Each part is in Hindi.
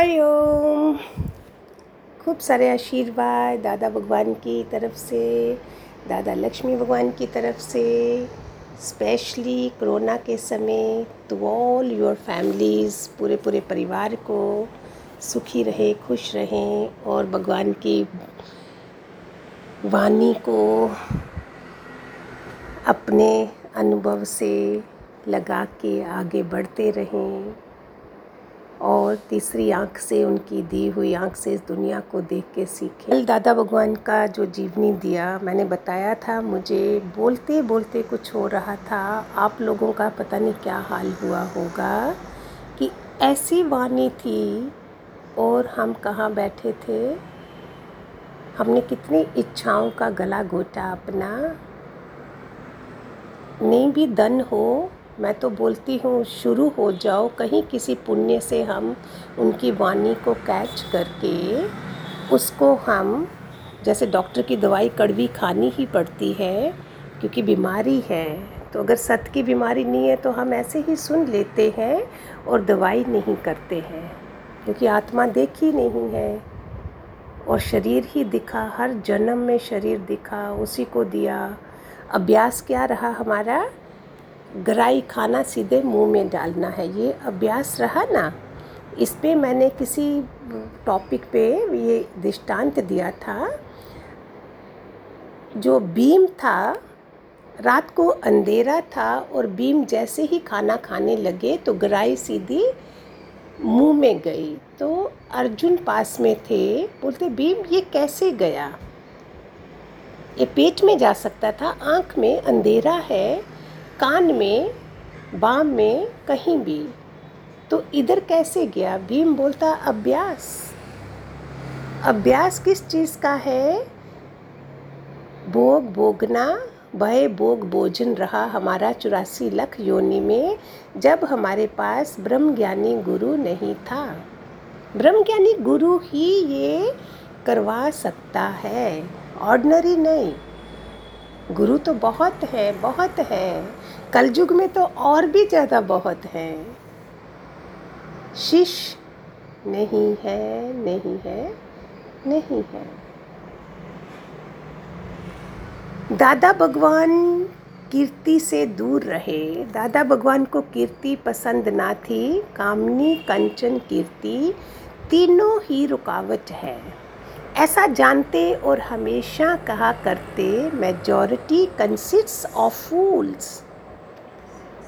हरिओम। खूब सारे आशीर्वाद दादा भगवान की तरफ़ से, दादा लक्ष्मी भगवान की तरफ़ से स्पेशली कोरोना के समय टू ऑल योर फैमिलीज़ पूरे पूरे परिवार को सुखी रहे, खुश रहें और भगवान की वाणी को अपने अनुभव से लगा के आगे बढ़ते रहें। और तीसरी आँख से उनकी दी हुई आँख से इस दुनिया को देख के सीखें। दादा भगवान का जो जीवनी दिया मैंने बताया था, मुझे बोलते बोलते कुछ हो रहा था। आप लोगों का पता नहीं क्या हाल हुआ होगा कि ऐसी वाणी थी और हम कहाँ बैठे थे। हमने कितनी इच्छाओं का गला घोटा अपना। नहीं भी दन हो मैं तो बोलती हूँ, शुरू हो जाओ, कहीं किसी पुण्य से हम उनकी वाणी को कैच करके उसको हम, जैसे डॉक्टर की दवाई कड़वी खानी ही पड़ती है, क्योंकि बीमारी है तो अगर सत की बीमारी नहीं है तो हम ऐसे ही सुन लेते हैं और दवाई नहीं करते हैं, क्योंकि आत्मा देखी नहीं है और शरीर ही दिखा, हर जन्म में शरीर दिखा, उसी को दिया। अभ्यास क्या रहा हमारा? गराई खाना सीधे मुँह में डालना है। ये अभ्यास रहा ना? इस पर मैंने किसी टॉपिक पे ये दृष्टांत दिया था। जो बीम था, रात को अंधेरा था और बीम जैसे ही खाना खाने लगे तो गराई सीधी मुँह में गई। तो अर्जुन पास में थे, बोलते बीम ये कैसे गया? ये पेट में जा सकता था, आँख में अंधेरा है कान में, बाम में, कहीं भी। तो इधर कैसे गया? भीम बोलता, अभ्यास। अभ्यास किस चीज़ का है? भोग भोगना, भय भोग भोजन रहा हमारा चौरासी लख योनि में, जब हमारे पास ब्रह्म ज्ञानी गुरु नहीं था। ब्रह्म ज्ञानी गुरु ही ये करवा सकता है? ऑर्डनरी नहीं। गुरु तो बहुत है बहुत है। कलयुग में तो और भी ज़्यादा बहुत है। शिष्य नहीं है नहीं है नहीं है। दादा भगवान कीर्ति से दूर रहे। दादा भगवान को कीर्ति पसंद ना थी। कामनी, कंचन, कीर्ति तीनों ही रुकावट है। ऐसा जानते और हमेशा कहा करते, मेजॉरिटी कंसिस्ट्स ऑफ़ फूल्स।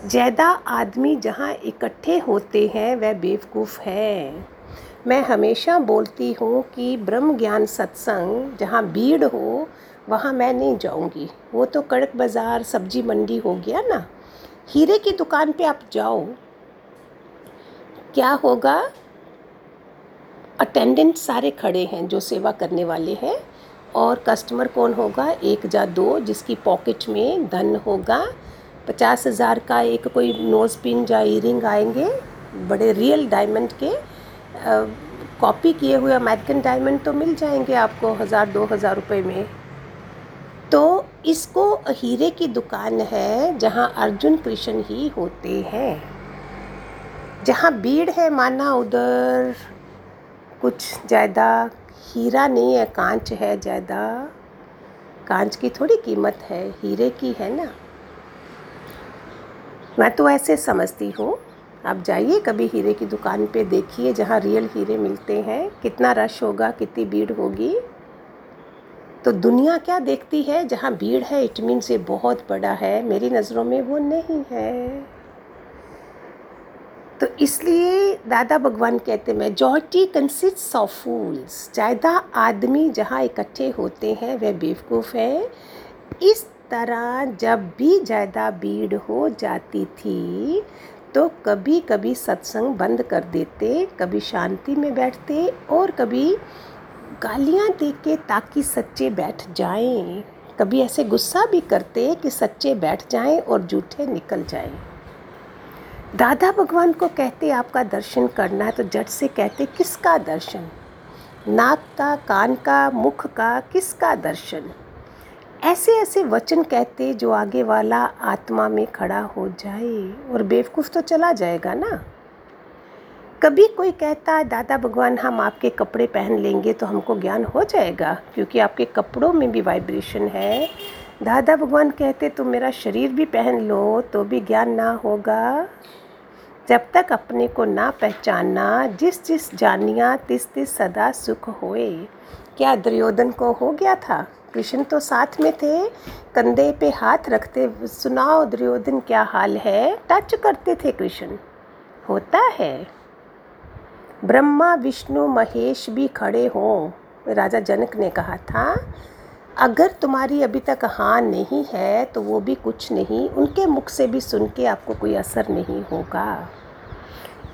ज़्यादा आदमी जहाँ इकट्ठे होते हैं, वह बेवकूफ़ है। मैं हमेशा बोलती हूँ कि ब्रह्म ज्ञान सत्संग जहाँ भीड़ हो, वहाँ मैं नहीं जाऊँगी। वो तो कड़क बाज़ार, सब्ज़ी मंडी हो गया ना। हीरे की दुकान पे आप जाओ। क्या होगा? अटेंडेंट सारे खड़े हैं जो सेवा करने वाले हैं और कस्टमर कौन होगा? एक या दो जिसकी पॉकेट में धन होगा। पचास हज़ार का एक कोई नोज़ पिन या इयरिंग आएँगे, बड़े रियल डायमंड के कॉपी किए हुए अमेरिकन डायमंड तो मिल जाएँगे आपको हज़ार, दो हज़ार रुपये में। तो इसको हीरे की दुकान है जहाँ अर्जुन कृष्ण ही होते हैं। जहाँ भीड़ है माना उधर, कुछ ज़्यादा हीरा नहीं है, कांच है ज़्यादा। कांच की थोड़ी कीमत है, हीरे की है ना। मैं तो ऐसे समझती हूँ। आप जाइए कभी हीरे की दुकान पे देखिए जहाँ रियल हीरे मिलते हैं। कितना रश होगा, कितनी भीड़ होगी। तो दुनिया क्या देखती है? जहाँ भीड़ है इट मीन से बहुत बड़ा है। मेरी नज़रों में वो नहीं है। तो इसलिए दादा भगवान कहते मेजॉरिटी कंसिस्ट ऑफ़ फूल्स ज़्यादा आदमी जहाँ इकट्ठे होते हैं, वह बेवकूफ़ हैं। इस तरह जब भी ज़्यादा भीड़ हो जाती थी तो कभी कभी सत्संग बंद कर देते, कभी शांति में बैठते और कभी गालियाँ दे के ताकि सच्चे बैठ जाएँ। कभी ऐसे गुस्सा भी करते कि सच्चे बैठ जाएँ और झूठे निकल जाएँ। दादा भगवान को कहते, आपका दर्शन करना है। तो जट से कहते, किसका दर्शन? नाक का, कान का, मुख का, किसका दर्शन? ऐसे ऐसे वचन कहते जो आगे वाला आत्मा में खड़ा हो जाए और बेवकूफ़ तो चला जाएगा ना। कभी कोई कहता है दादा भगवान, हम आपके कपड़े पहन लेंगे तो हमको ज्ञान हो जाएगा, क्योंकि आपके कपड़ों में भी वाइब्रेशन है। दादा भगवान कहते, तुम मेरा शरीर भी पहन लो तो भी ज्ञान ना होगा। जब तक अपने को ना पहचानना जिस जिस जानिया तिस तिस सदा सुख होए। क्या दुर्योधन को हो गया था? कृष्ण तो साथ में थे, कंधे पे हाथ रखते सुनाओ दुर्योधन क्या हाल है? टच करते थे कृष्ण। होता है। ब्रह्मा, विष्णु, महेश भी खड़े हों, राजा जनक ने कहा था। अगर तुम्हारी अभी तक हाँ नहीं है तो वो भी कुछ नहीं, उनके मुख से भी सुन के आपको कोई असर नहीं होगा।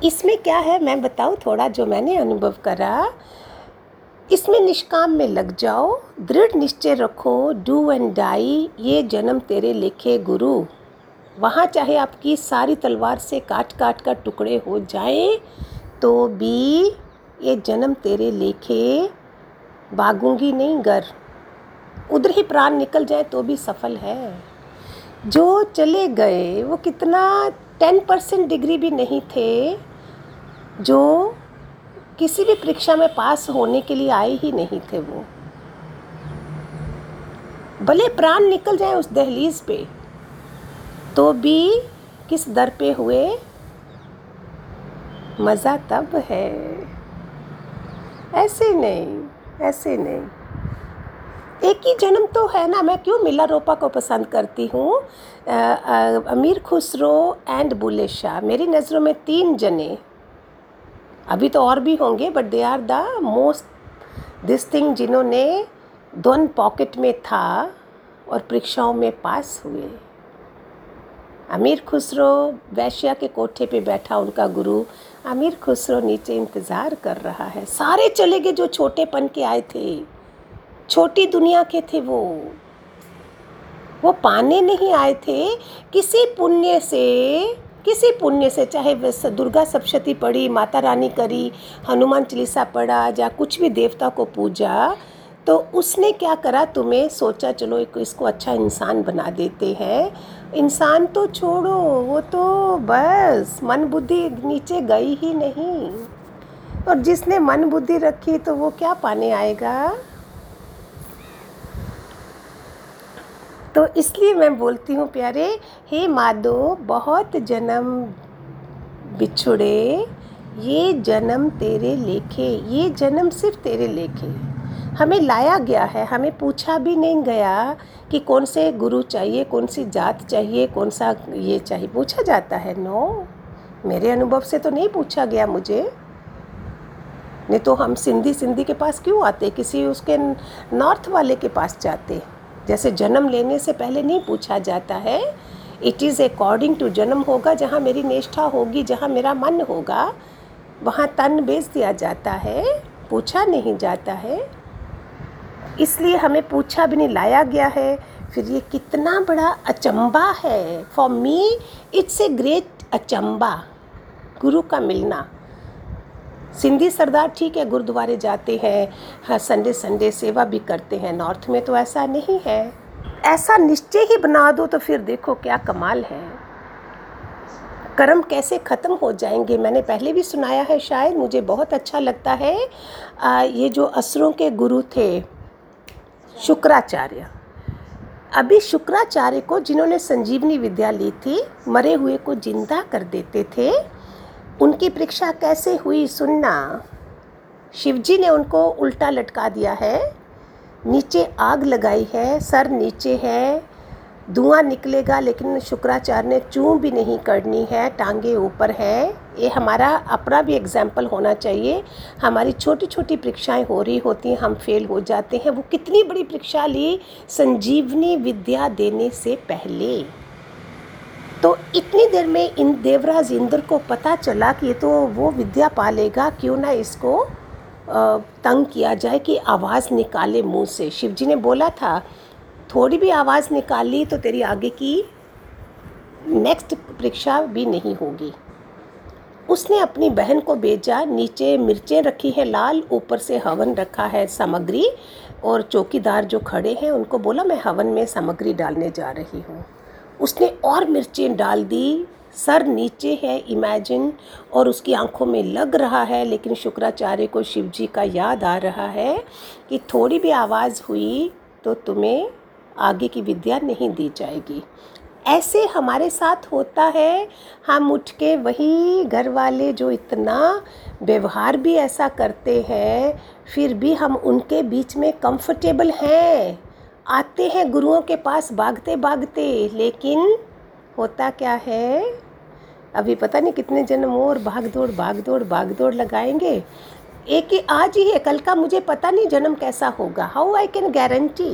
इसमें क्या है मैं बताऊँ थोड़ा जो मैंने अनुभव करा? इसमें निष्काम में लग जाओ। दृढ़ निश्चय रखो, डू एंड डाई ये जन्म तेरे लेखे गुरु। वहाँ चाहे आपकी सारी तलवार से काट काट कर टुकड़े हो जाए तो भी ये जन्म तेरे लेखे भागूँगी नहीं घर उधर ही प्राण निकल जाए तो भी सफल है। जो चले गए, वो कितना टेन परसेंट डिग्री भी नहीं थे, जो किसी भी परीक्षा में पास होने के लिए आए ही नहीं थे वो। भले प्राण निकल जाए उस दहलीज पे तो भी किस दर पे हुए, मज़ा तब है। ऐसे नहीं ऐसे नहीं। एक ही जन्म तो है ना, मैं क्यों मिला रोपा को पसंद करती हूँ? अमीर खुसरो एंड बुले शाह मेरी नज़रों में तीन जने। अभी तो और भी होंगे but they are the most this thing जिन्होंने दोन पॉकेट में था और परीक्षाओं में पास हुए। अमीर खुसरो वैश्या के कोठे पे बैठा उनका गुरु अमीर खुसरो नीचे इंतज़ार कर रहा है। सारे चले गए जो छोटे पन के आए थे। छोटी दुनिया के थे वो। वो पाने नहीं आए थे। किसी पुण्य से किसी पुण्य से, चाहे दुर्गा सप्शती पढ़ी माता रानी करी, हनुमान चालीसा पढ़ा या कुछ भी देवता को पूजा तो उसने क्या करा? तुम्हें सोचा, चलो इसको अच्छा इंसान बना देते हैं। इंसान तो छोड़ो, वो तो बस, मन बुद्धि नीचे गई ही नहीं। और जिसने मन बुद्धि रखी तो वो क्या पाने आएगा? तो इसलिए मैं बोलती हूँ, प्यारे, हे माधो बहुत जन्म बिछुड़े, ये जन्म तेरे लेखे, ये जन्म सिर्फ़ तेरे लेखे। हमें लाया गया है, हमें पूछा भी नहीं गया कि कौन से गुरु चाहिए, कौन सी जात चाहिए, कौन सा ये चाहिए। पूछा जाता है, नो। मेरे अनुभव से तो नहीं पूछा गया मुझे। नहीं तो हम सिंधी सिंधी के पास क्यों आते? किसी उसके नॉर्थ वाले के पास जाते। जैसे जन्म लेने से पहले नहीं पूछा जाता है। इट इज़ अकॉर्डिंग टू जन्म होगा, जहाँ मेरी निष्ठा होगी, जहाँ मेरा मन होगा, वहाँ तन बेच दिया जाता है, पूछा नहीं जाता है। इसलिए हमें पूछा भी नहीं, लाया गया है। फिर ये कितना बड़ा अचंबा है। For me it's a great अचंबा, गुरु का मिलना। सिंधी सरदार ठीक है गुरुद्वारे जाते हैं हाँ संडे संडे सेवा भी करते हैं। नॉर्थ में तो ऐसा नहीं है। ऐसा निश्चय ही बना दो तो फिर देखो क्या कमाल है। कर्म कैसे ख़त्म हो जाएँगे मैंने पहले भी सुनाया है शायद मुझे बहुत अच्छा लगता है। आ, ये जो असरों के गुरु थे शुक्राचार्य। अभी शुक्राचार्य को जिन्होंने संजीवनी विद्या ली थी मरे हुए को ज़िंदा कर देते थे उनकी परीक्षा कैसे हुई सुनना? शिवजी ने उनको उल्टा लटका दिया है। नीचे आग लगाई है, सर नीचे है, धुआँ निकलेगा, लेकिन शुक्राचार्य ने चूँ भी नहीं करनी है, टांगे ऊपर है। ये हमारा अपना भी एग्ज़ाम्पल होना चाहिए। हमारी छोटी छोटी परीक्षाएँ हो रही होती हैं, हम फेल हो जाते हैं। वो कितनी बड़ी परीक्षा ली? संजीवनी विद्या देने से पहले। तो इतनी देर में इन देवराज इंद्र को पता चला कि तो वो विद्या पालेगा, क्यों ना इसको तंग किया जाए कि आवाज़ निकाले मुँह से। शिव जी ने बोला था, थोड़ी भी आवाज़ निकाली तो तेरी आगे की नेक्स्ट परीक्षा भी नहीं होगी। उसने अपनी बहन को भेजा, नीचे मिर्चें रखी हैं लाल, ऊपर से हवन रखा है सामग्री, और चौकीदार जो खड़े हैं उनको बोला, मैं हवन में सामग्री डालने जा रही हूँ। उसने और मिर्चें डाल दी। सर नीचे है इमेजिन और उसकी आँखों में लग रहा है, लेकिन शुक्राचार्य को शिव जी का याद आ रहा है कि थोड़ी भी आवाज़ हुई तो तुम्हें आगे की विद्या नहीं दी जाएगी। ऐसे हमारे साथ होता है। हम उठ के वही घर वाले जो इतना व्यवहार भी ऐसा करते हैं, फिर भी हम उनके बीच में कंफर्टेबल हैं। आते हैं गुरुओं के पास भागते भागते, लेकिन होता क्या है? अभी पता नहीं कितने जन्म और भाग दौड़ भाग दौड़ भाग दौड़ लगाएँगे। एक ही आज ही है, कल का मुझे पता नहीं जन्म कैसा होगा। हाउ आई कैन गारंटी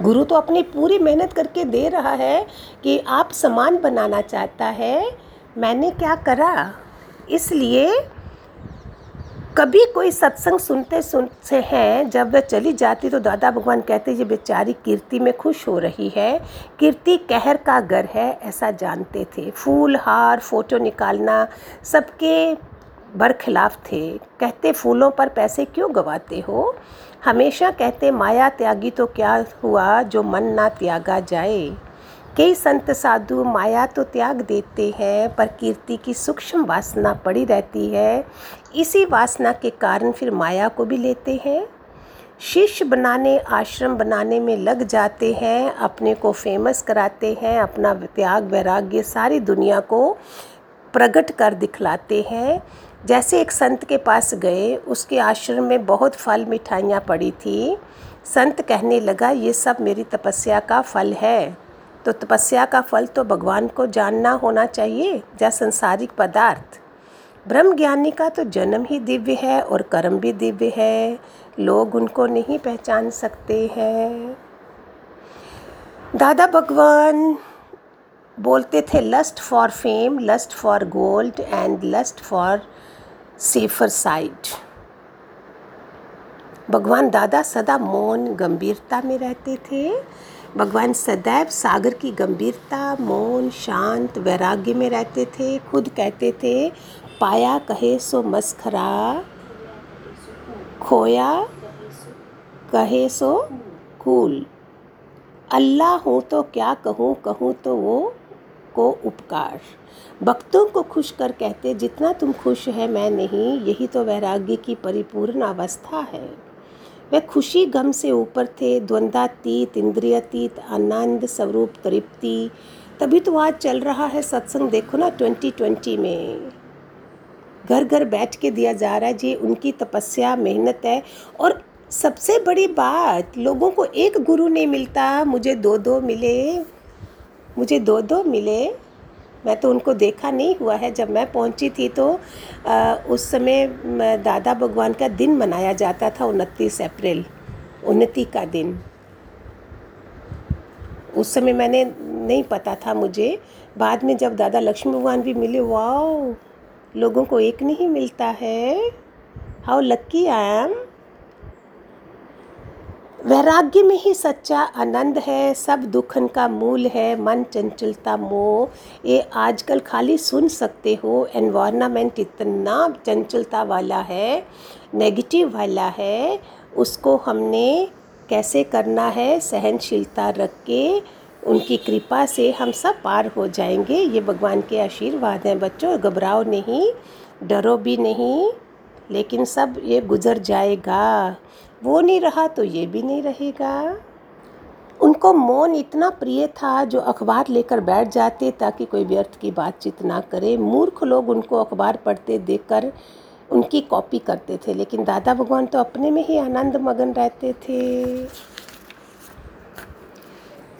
गुरु तो अपनी पूरी मेहनत करके दे रहा है कि आप समान बनाना चाहता है। मैंने क्या करा? इसलिए कभी कोई सत्संग सुनते सुनते हैं, जब वह चली जाती तो दादा भगवान कहते ये बेचारी कीर्ति में खुश हो रही है। कीर्ति कहर का घर है, ऐसा जानते थे। फूल, हार, फ़ोटो निकालना सबके बरखिलाफ थे। कहते, फूलों पर पैसे क्यों गवाते हो? हमेशा कहते, माया त्यागी तो क्या हुआ जो मन ना त्यागा जाए? कई संत साधु माया तो त्याग देते हैं, पर कीर्ति की सूक्ष्म वासना पड़ी रहती है। इसी वासना के कारण फिर माया को भी लेते हैं। शिष्य बनाने, आश्रम बनाने में लग जाते हैं, अपने को फ़ेमस कराते हैं, अपना त्याग, वैराग्य सारी दुनिया को प्रकट कर दिखलाते हैं। जैसे एक संत के पास गए, उसके आश्रम में बहुत फल मिठाइयाँ पड़ी थी। संत कहने लगा, ये सब मेरी तपस्या का फल है। तो तपस्या का फल तो भगवान को जानना होना चाहिए या संसारिक पदार्थ। ब्रह्म ज्ञानी का तो जन्म ही दिव्य है और कर्म भी दिव्य है। लोग उनको नहीं पहचान सकते हैं। दादा भगवान बोलते थे lust for fame lust for gold and lust for safer side Bhagwan Dada सदा मौन गंभीरता में रहते थे। भगवान सदैव सागर की गंभीरता, मौन, शांत, वैराग्य में रहते थे। खुद कहते थे पाया कहे सो मस्खरा, खोया कहे सो कूल। अल्लाह हूँ तो क्या कहूँ कहूँ तो वो को उपकार। भक्तों को खुश कर कहते, जितना तुम खुश है मैं नहीं, यही तो वैराग्य की परिपूर्ण अवस्था है। वे खुशी गम से ऊपर थे द्वंद्वातीत इंद्रियातीत, आनंद स्वरूप तृप्ति। तभी तो आज चल रहा है सत्संग, देखो ना, ट्वेंटी ट्वेंटी में। घर घर बैठ के दिया जा रहा है। जी उनकी तपस्या मेहनत है। और सबसे बड़ी बात लोगों को एक गुरु नहीं मिलता। मुझे दो दो मिले। मुझे दो दो मिले। मैं तो उनको देखा नहीं हुआ है। जब मैं पहुँची थी तो आ, उस समय दादा भगवान का दिन मनाया जाता था उनतीस अप्रैल उन्नति का दिन। उस समय मैंने नहीं पता था मुझे। बाद में जब दादा लक्ष्मी भगवान भी मिले वाह लोगों को एक नहीं मिलता है। हाउ लक्की आई एम वैराग्य में ही सच्चा आनंद है। सब दुखन का मूल है। मन चंचलता मोह। ये आजकल खाली सुन सकते हो। एनवायरनमेंट इतना चंचलता वाला है। नेगेटिव वाला है। उसको हमने कैसे करना है? सहनशीलता रख के उनकी कृपा से हम सब पार हो जाएँगे। ये भगवान के आशीर्वाद हैं बच्चों, घबराओ नहीं, डरो भी नहीं, लेकिन सब ये गुज़र जाएगा। वो नहीं रहा तो ये भी नहीं रहेगा। उनको मौन इतना प्रिय था जो अखबार लेकर बैठ जाते ताकि कोई व्यर्थ की बातचीत ना करे। मूर्ख लोग उनको अखबार पढ़ते देखकर उनकी कॉपी करते थे, लेकिन दादा भगवान तो अपने में ही आनंद मगन रहते थे।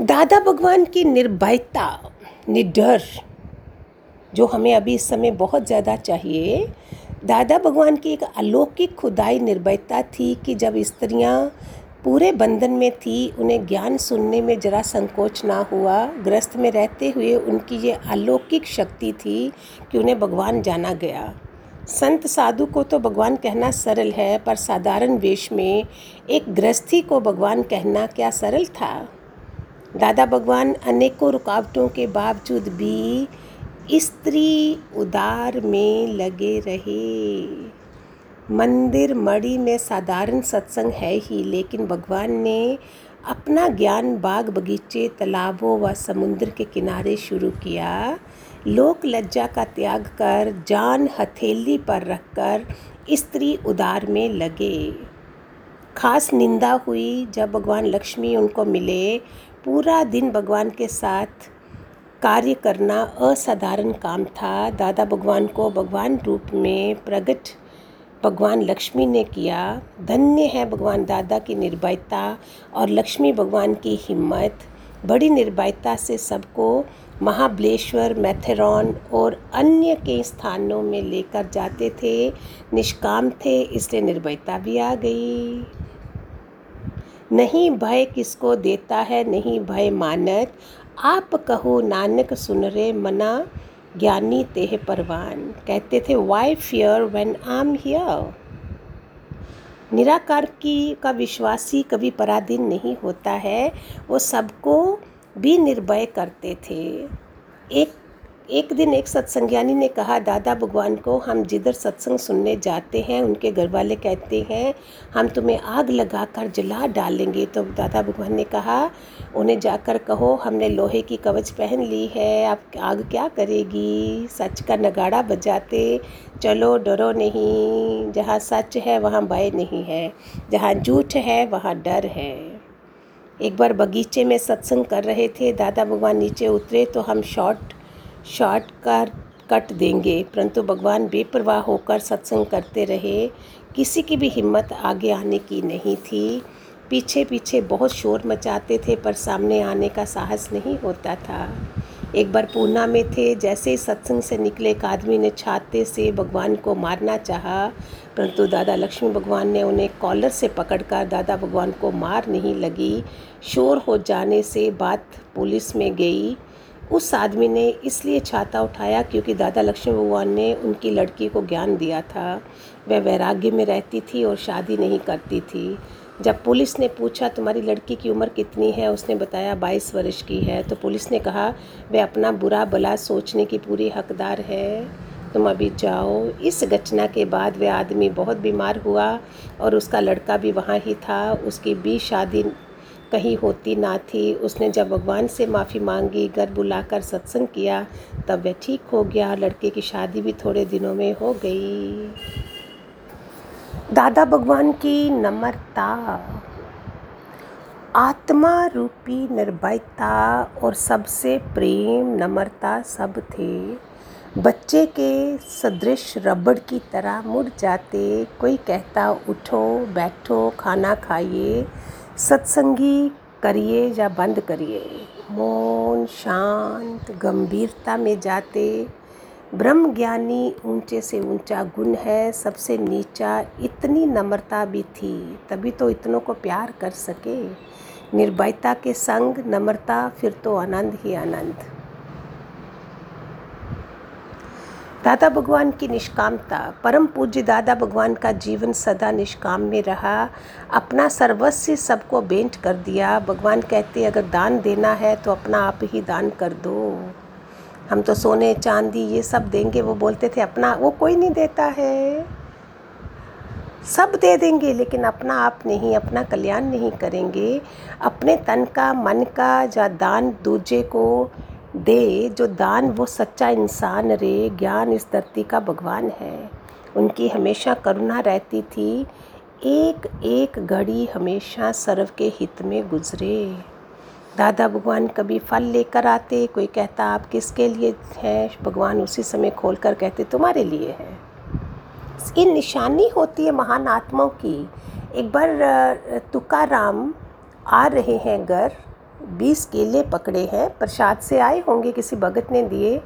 दादा भगवान की निर्भयता, निडर, जो हमें अभी इस समय बहुत ज़्यादा चाहिए, दादा भगवान की एक अलौकिक खुदाई निर्भयता थी कि जब स्त्रियाँ पूरे बंधन में थी, उन्हें ज्ञान सुनने में ज़रा संकोच ना हुआ, ग्रस्त में रहते हुए उनकी ये अलौकिक शक्ति थी कि उन्हें भगवान जाना गया। संत साधु को तो भगवान कहना सरल है, पर साधारण वेश में एक गृहस्थी को भगवान कहना क्या सरल था? दादा भगवान अनेकों रुकावटों के बावजूद भी स्त्री उदार में लगे रहे। मंदिर मड़ी में साधारण सत्संग है ही, लेकिन भगवान ने अपना ज्ञान बाग बगीचे, तालाबों व समुद्र के किनारे शुरू किया। लोक लज्जा का त्याग कर, जान हथेली पर रखकर स्त्री उदार में लगे। खास निंदा हुई जब भगवान लक्ष्मी उनको मिले पूरा दिन भगवान के साथ कार्य करना असाधारण काम था। दादा भगवान को भगवान रूप में प्रकट भगवान लक्ष्मी ने किया। धन्य है भगवान दादा की निर्भयता और लक्ष्मी भगवान की हिम्मत। बड़ी निर्भयता से सबको महाबलेश्वर, मैथेरॉन और अन्य के स्थानों में लेकर जाते थे। निष्काम थे, इसलिए निर्भयता भी आ गई। नहीं भय किसको देता है, नहीं भय मानत। आप कहो, नानक सुन रे मना, ज्ञानी तेह परवान। कहते थे why fear when I am here निराकार की का विश्वासी कभी पराधीन नहीं होता है, वो सबको भी निर्भय करते थे। एक एक दिन एक सत्संज्ञानी ने कहा, दादा भगवान को हम जिधर सत्संग सुनने जाते हैं, उनके घर वाले कहते हैं, हम तुम्हें आग लगा कर जला डालेंगे। तो दादा भगवान ने कहा, उन्हें जाकर कहो, हमने लोहे की कवच पहन ली है, आप आग क्या करेगी? सच का नगाड़ा बजाते, चलो डरो नहीं, जहाँ सच है वहाँ भय नहीं है, जहाँ झूठ है वहाँ डर है। एक बार बगीचे में सत्संग कर रहे थे, दादा भगवान नीचे उतरे तो हम शॉर्ट शॉर्ट कर, कट देंगे। परंतु भगवान बेपरवाह होकर सत्संग करते रहे। किसी की भी हिम्मत आगे आने की नहीं थी। पीछे पीछे बहुत शोर मचाते थे, पर सामने आने का साहस नहीं होता था। एक बार पूना में थे। जैसे ही सत्संग से निकले, एक आदमी ने छाते से भगवान को मारना चाहा। परंतु दादा लक्ष्मी भगवान ने उन्हें कॉलर से पकड़कर दादा भगवान को मार नहीं लगी। शोर हो जाने से बात पुलिस में गई। उस आदमी ने इसलिए छाता उठाया क्योंकि दादा लक्ष्मी भगवान ने उनकी लड़की को ज्ञान दिया था। वह वैराग्य में रहती थी और शादी नहीं करती थी। जब पुलिस ने पूछा, तुम्हारी लड़की की उम्र कितनी है? उसने बताया, बाईस वर्ष की है। तो पुलिस ने कहा, वह अपना बुरा भला सोचने की पूरी हकदार है। तुम अभी जाओ। इस घटना के बाद वह आदमी बहुत बीमार हुआ और उसका लड़का भी वहाँ ही था। उसकी भी शादी कहीं होती ना थी। उसने जब भगवान से माफ़ी मांगी, घर बुलाकर सत्संग किया, तब वह ठीक हो गया। लड़के की शादी भी थोड़े दिनों में हो गई। दादा भगवान की नम्रता आत्मा रूपी निर्भयता और सबसे प्रेम, नम्रता सब थे। बच्चे के सदृश रबड़ की तरह मुड़ जाते। कोई कहता, उठो, बैठो, खाना खाइए। सत्संगी करिए या बंद करिए। मौन शांत गंभीरता में जाते। ब्रह्म ज्ञानी ऊँचे से ऊँचा गुण है, सबसे नीचा इतनी नम्रता भी थी, तभी तो इतनों को प्यार कर सके। निर्भयता के संग नम्रता, फिर तो आनंद ही आनंद। दादा भगवान की निष्कामता, परम पूज्य दादा भगवान का जीवन सदा निष्काम में रहा। अपना सर्वस्व सबको बेंट कर दिया। भगवान कहते अगर दान देना है तो अपना आप ही दान कर दो। हम तो सोने, चांदी ये सब देंगे। वो बोलते थे, अपना, वो कोई नहीं देता है। सब दे देंगे, लेकिन अपना आप नहीं, अपना कल्याण नहीं करेंगे। अपने तन का, मन का या दान दूजे को दे, जो दान, वो सच्चा इंसान रे, ज्ञान इस धरती का भगवान है। उनकी हमेशा करुणा रहती थी। एक एक घड़ी हमेशा सर्व के हित में गुजरे। दादा भगवान कभी फल लेकर आते, कोई कहता, आप किसके लिए हैं? भगवान उसी समय खोल कर कहते, तुम्हारे लिए है। ये निशानी होती है महान आत्माओं की। एक बार तुकाराम आ रहे हैं घर। बीस केले पकड़े हैं। प्रसाद से आए होंगे किसी भगत ने दिए।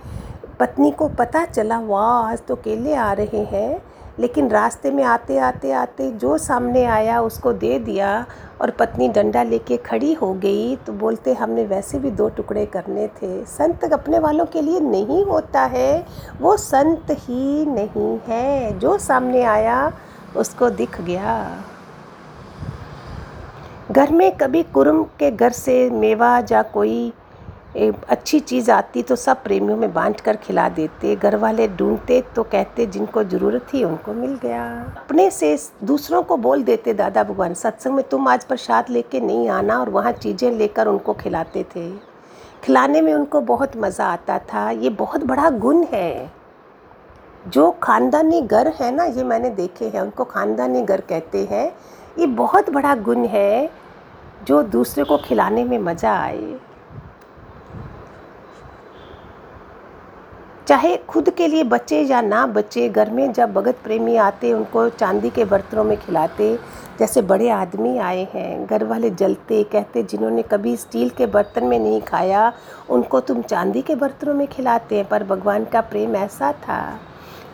पत्नी को पता चला, वाह, आज तो केले आ रहे हैं। लेकिन रास्ते में आते आते आते जो सामने आया, उसको दे दिया और पत्नी डंडा लेके खड़ी हो गई। तो बोलते, हमने वैसे भी दो टुकड़े करने थे। संत अपने वालों के लिए नहीं होता है। वो संत ही नहीं है। जो सामने आया, उसको दिख गया। घर में कभी कुरुम के घर से मेवा या कोई अच्छी चीज़ आती तो सब प्रेमियों में बांट कर खिला देते, घर वाले ढूंढते तो कहते जिनको ज़रूरत थी उनको मिल गया। अपने से दूसरों को बोल देते, दादा भगवान, सत्संग में तुम आज प्रसाद लेके नहीं आना और वहाँ चीज़ें लेकर उनको खिलाते थे। खिलाने में उनको बहुत मज़ा आता था। ये बहुत बड़ा गुण है। जो ख़ानदानी घर है ना, ये मैंने देखे हैं, उनको ख़ानदानी घर कहते हैं। ये बहुत बड़ा गुण है जो दूसरे को खिलाने में मज़ा आए। चाहे खुद के लिए बचे या ना बचे, घर में जब भगत प्रेमी आते, उनको चांदी के बर्तनों में खिलाते, जैसे बड़े आदमी आए हैं, घर वाले जलते, कहते, जिन्होंने कभी स्टील के बर्तन में नहीं खाया, उनको तुम चांदी के बर्तनों में खिलाते हैं। पर भगवान का प्रेम ऐसा था।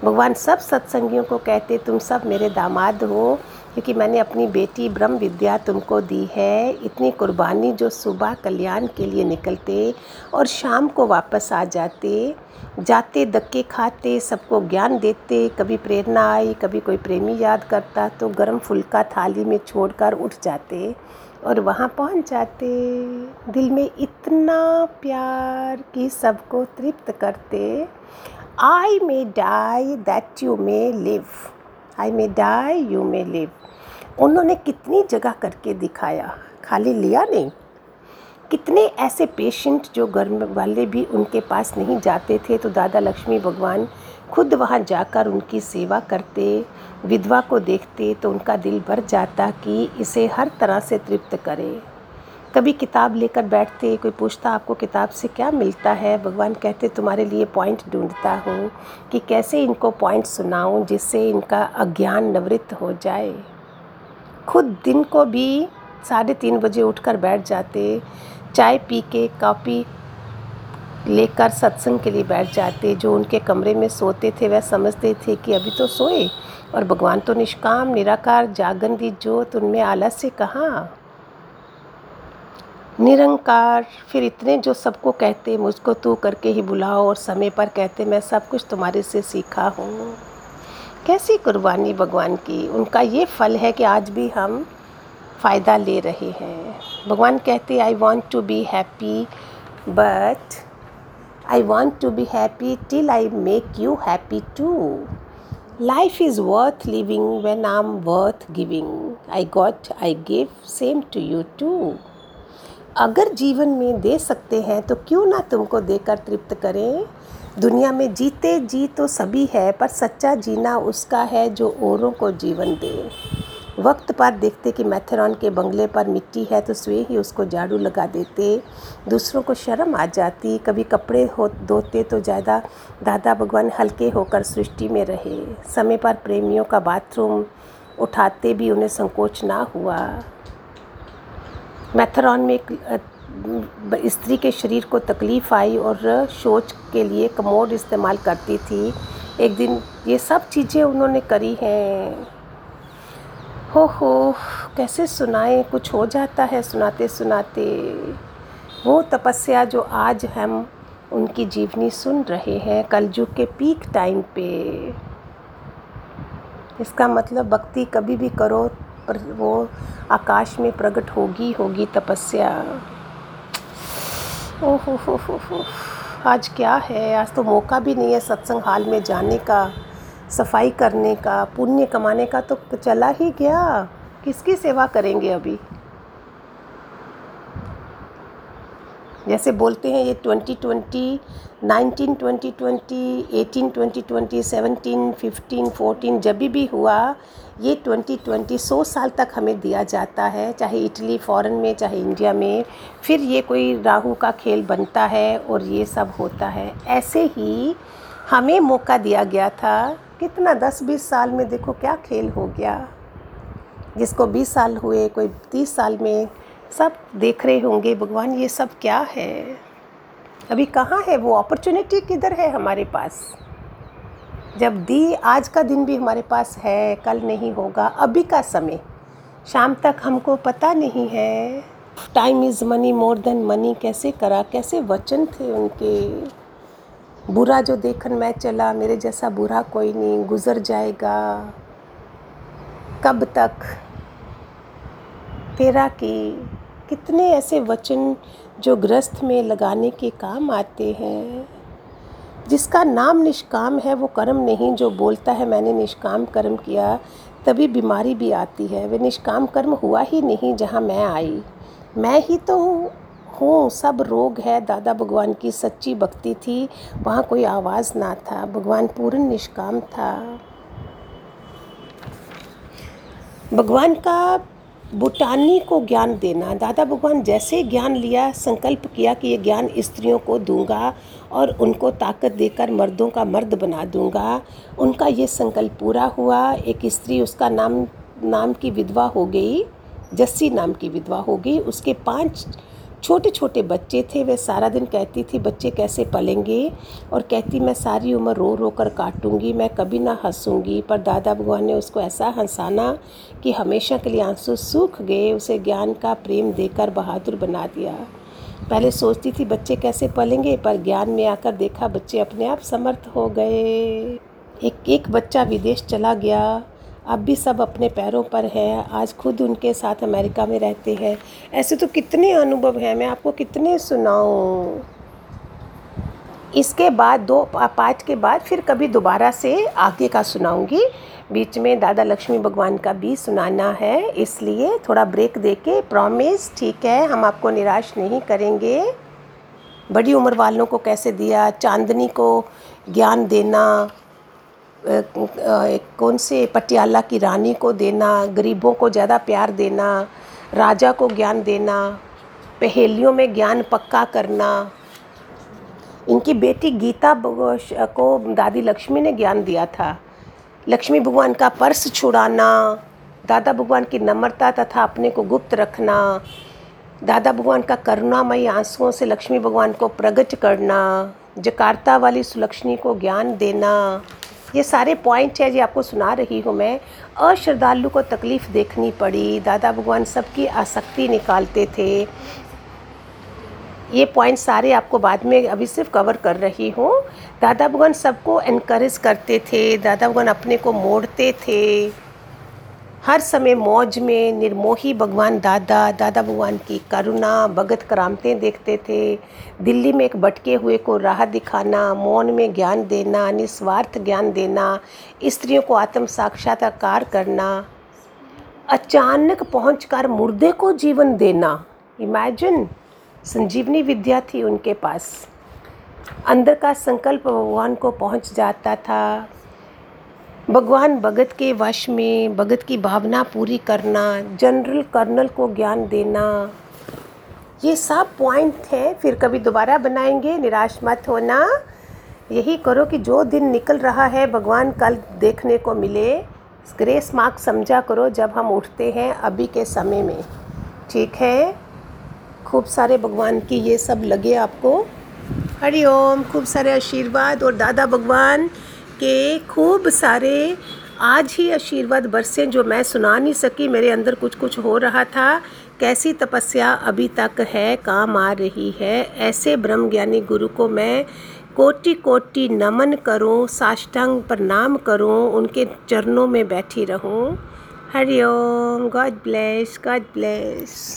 भगवान सब सत्संगियों को कहते, तुम सब मेरे दामाद हो क्योंकि मैंने अपनी बेटी ब्रह्म विद्या तुमको दी है। इतनी कुर्बानी जो सुबह कल्याण के लिए निकलते और शाम को वापस आ जाते। जाते, धक्के खाते, सबको ज्ञान देते। कभी प्रेरणा आई, कभी कोई प्रेमी याद करता तो गर्म फुल्का थाली में छोड़कर उठ जाते और वहाँ पहुँच जाते। दिल में इतना प्यार कि सबको तृप्त करते। I may die that you may live I may die you may live उन्होंने कितनी जगह करके दिखाया? खाली लिया नहीं। कितने ऐसे पेशेंट जो घर वाले भी उनके पास नहीं जाते थे तो दादा लक्ष्मी भगवान खुद वहाँ जाकर उनकी सेवा करते, विधवा को देखते तो उनका दिल भर जाता कि इसे हर तरह से तृप्त करे। कभी किताब लेकर बैठते, कोई पूछता, आपको किताब से क्या मिलता है? भगवान कहते, तुम्हारे लिए पॉइंट ढूंढता हूँ कि कैसे इनको पॉइंट सुनाऊँ जिससे इनका अज्ञान निवृत्त हो जाए। खुद दिन को भी साढ़े तीन बजे उठकर बैठ जाते, चाय पी के, कॉफ़ी लेकर सत्संग के लिए बैठ जाते, जो उनके कमरे में सोते थे, वह समझते थे कि अभी तो सोए और भगवान तो निष्काम, निराकार जागन दी जोत उनमें आलस्य कहाँ? निरंकार, फिर इतने जो सबको कहते, मुझको तू करके ही बुलाओ और समय पर कहते, मैं सब कुछ तुम्हारे से सीखा हूँ। कैसी कुर्बानी भगवान की? उनका ये फल है कि आज भी हम फ़ायदा ले रहे हैं। भगवान कहते I want to be happy but I want to be happy till I make you happy too life is worth living when I am worth giving I got I give same to you too अगर जीवन में दे सकते हैं तो क्यों ना तुमको देकर तृप्त करें? दुनिया में जीते जी तो सभी है, पर सच्चा जीना उसका है जो औरों को जीवन दे। वक्त पर देखते कि मैथेरॉन के बंगले पर मिट्टी है तो स्वे ही उसको झाड़ू लगा देते। दूसरों को शर्म आ जाती, कभी कपड़े हो धोते तो ज़्यादा दादा भगवान हल्के होकर सृष्टि में रहे। समय पर प्रेमियों का बाथरूम उठाते भी उन्हें संकोच ना हुआ। मैथेरॉन में एक स्त्री के शरीर को तकलीफ़ आई और शौच के लिए कमोड इस्तेमाल करती थी। एक दिन ये सब चीज़ें उन्होंने करी हैं। हो हो, कैसे सुनाए? कुछ हो जाता है सुनाते सुनाते। वो तपस्या जो आज हम उनकी जीवनी सुन रहे हैं कलयुग के पीक टाइम पे। इसका मतलब भक्ति कभी भी करो पर वो आकाश में प्रकट होगी होगी तपस्या। ओ हो आज क्या है? आज तो मौका भी नहीं है सत्संग हाल में जाने का, सफ़ाई करने का, पुण्य कमाने का तो चला ही गया। किसकी सेवा करेंगे अभी? जैसे बोलते हैं ये twenty twenty, nineteen twenty twenty, eighteen twenty twenty, seventeen, fifteen, fourteen, जब भी हुआ ये ट्वेंटी ट्वेंटी सौ साल तक हमें दिया जाता है, चाहे इटली फ़ॉरेन में, चाहे इंडिया में। फिर ये कोई राहु का खेल बनता है और ये सब होता है। ऐसे ही हमें मौका दिया गया था, कितना दस बीस साल में देखो क्या खेल हो गया। जिसको बीस साल हुए, कोई तीस साल में, सब देख रहे होंगे, भगवान ये सब क्या है? अभी कहाँ है वो? अपॉर्चुनिटी किधर है हमारे पास? जब दी आज का दिन भी हमारे पास है, कल नहीं होगा, अभी का समय। शाम तक हमको पता नहीं है time is money more than money कैसे करा, कैसे वचन थे उनके। बुरा जो देखन मैं चला, मेरे जैसा बुरा कोई नहीं, गुज़र जाएगा। कब तक? तेरा की कितने ऐसे वचन जो ग्रस्त में लगाने के काम आते हैं। जिसका नाम निष्काम है, वो कर्म नहीं, जो बोलता है, मैंने निष्काम कर्म किया, तभी बीमारी भी आती है। वह निष्काम कर्म हुआ ही नहीं जहाँ मैं आई। मैं ही तो हूँ, सब रोग है। दादा भगवान की सच्ची भक्ति थी, वहाँ कोई आवाज़ ना था। भगवान पूर्ण निष्काम था। भगवान का बुटानी को ज्ञान देना। दादा भगवान जैसे ज्ञान लिया, संकल्प किया कि ये ज्ञान स्त्रियों को दूँगा और उनको ताकत देकर मर्दों का मर्द बना दूँगा। उनका ये संकल्प पूरा हुआ। एक स्त्री उसका नाम नाम की विधवा हो गई, जस्सी नाम की विधवा हो गई। उसके पाँच छोटे छोटे बच्चे थे। वे सारा दिन कहती थी, बच्चे कैसे पलेंगे? और कहती, मैं सारी उम्र रो रो कर काटूँगी। मैं कभी ना हंसूँगी। पर दादा भगवान ने उसको ऐसा हंसाना कि हमेशा के लिए आँसू सूख गए। उसे ज्ञान का प्रेम देकर बहादुर बना दिया। पहले सोचती थी, बच्चे कैसे पलेंगे, पर ज्ञान में आकर देखा, बच्चे अपने आप समर्थ हो गए। एक एक बच्चा विदेश चला गया। अब भी सब अपने पैरों पर है। आज खुद उनके साथ अमेरिका में रहते हैं। ऐसे तो कितने अनुभव हैं, मैं आपको कितने सुनाऊँ। इसके बाद दो पाँच के बाद फिर कभी दोबारा से आगे का सुनाऊँगी। बीच में दादा लक्ष्मी भगवान का भी सुनाना है, इसलिए थोड़ा ब्रेक दे के प्रॉमिस ठीक है, हम आपको निराश नहीं करेंगे। बड़ी उम्र वालों को कैसे दिया, चांदनी को ज्ञान देना कौन से पटियाला की रानी को देना, गरीबों को ज़्यादा प्यार देना, राजा को ज्ञान देना, पहेलियों में ज्ञान पक्का करना। इनकी बेटी गीता को दादी लक्ष्मी ने ज्ञान दिया था। लक्ष्मी भगवान का पर्स छुड़ाना, दादा भगवान की नम्रता तथा अपने को गुप्त रखना, दादा भगवान का करुणामयी आंसुओं से लक्ष्मी भगवान को प्रगट करना, जकार्ता वाली सुलक्ष्मी को ज्ञान देना। ये सारे पॉइंट है जो आपको सुना रही हूँ मैं। अश्रद्धालु को तकलीफ़ देखनी पड़ी। दादा भगवान सबकी आसक्ति निकालते थे। ये पॉइंट सारे आपको बाद में अभी सिर्फ़ कवर कर रही हूँ। दादा भगवान सबको इनक्रेज करते थे, दादा भगवान अपने को मोड़ते थे। हर समय मौज में निर्मोही भगवान दादा दादा भगवान की करुणा, भगत करामतें देखते थे। दिल्ली में एक भटके हुए को राह दिखाना, मौन में ज्ञान देना, निस्वार्थ ज्ञान देना, स्त्रियों को आत्म साक्षात्कार करना, अचानक पहुंचकर मुर्दे को जीवन देना। इमेजिन संजीवनी विद्या थी उनके पास। अंदर का संकल्प भगवान को पहुँच जाता था। भगवान भगत के वश में भगत की भावना पूरी करना जनरल कर्नल को ज्ञान देना, ये सब पॉइंट हैं। फिर कभी दोबारा बनाएँगे, निराश मत होना। यही करो कि जो दिन निकल रहा है, भगवान कल देखने को मिले। ग्रेस मार्क समझा करो जब हम उठते हैं अभी के समय में। ठीक है? खूब सारे भगवान की ये सब लगे आपको। हरिओम खूब सारे आशीर्वाद और दादा भगवान के खूब सारे आज ही आशीर्वाद बरसे जो मैं सुना नहीं सकी, मेरे अंदर कुछ कुछ हो रहा था। कैसी तपस्या अभी तक है, काम आ रही है? ऐसे ब्रह्म ज्ञानी गुरु को मैं कोटि कोटि नमन करूँ, साष्टांग प्रणाम करूँ, उनके चरणों में बैठी रहूँ। हरिओम गॉड ब्लेस गॉड ब्लेस।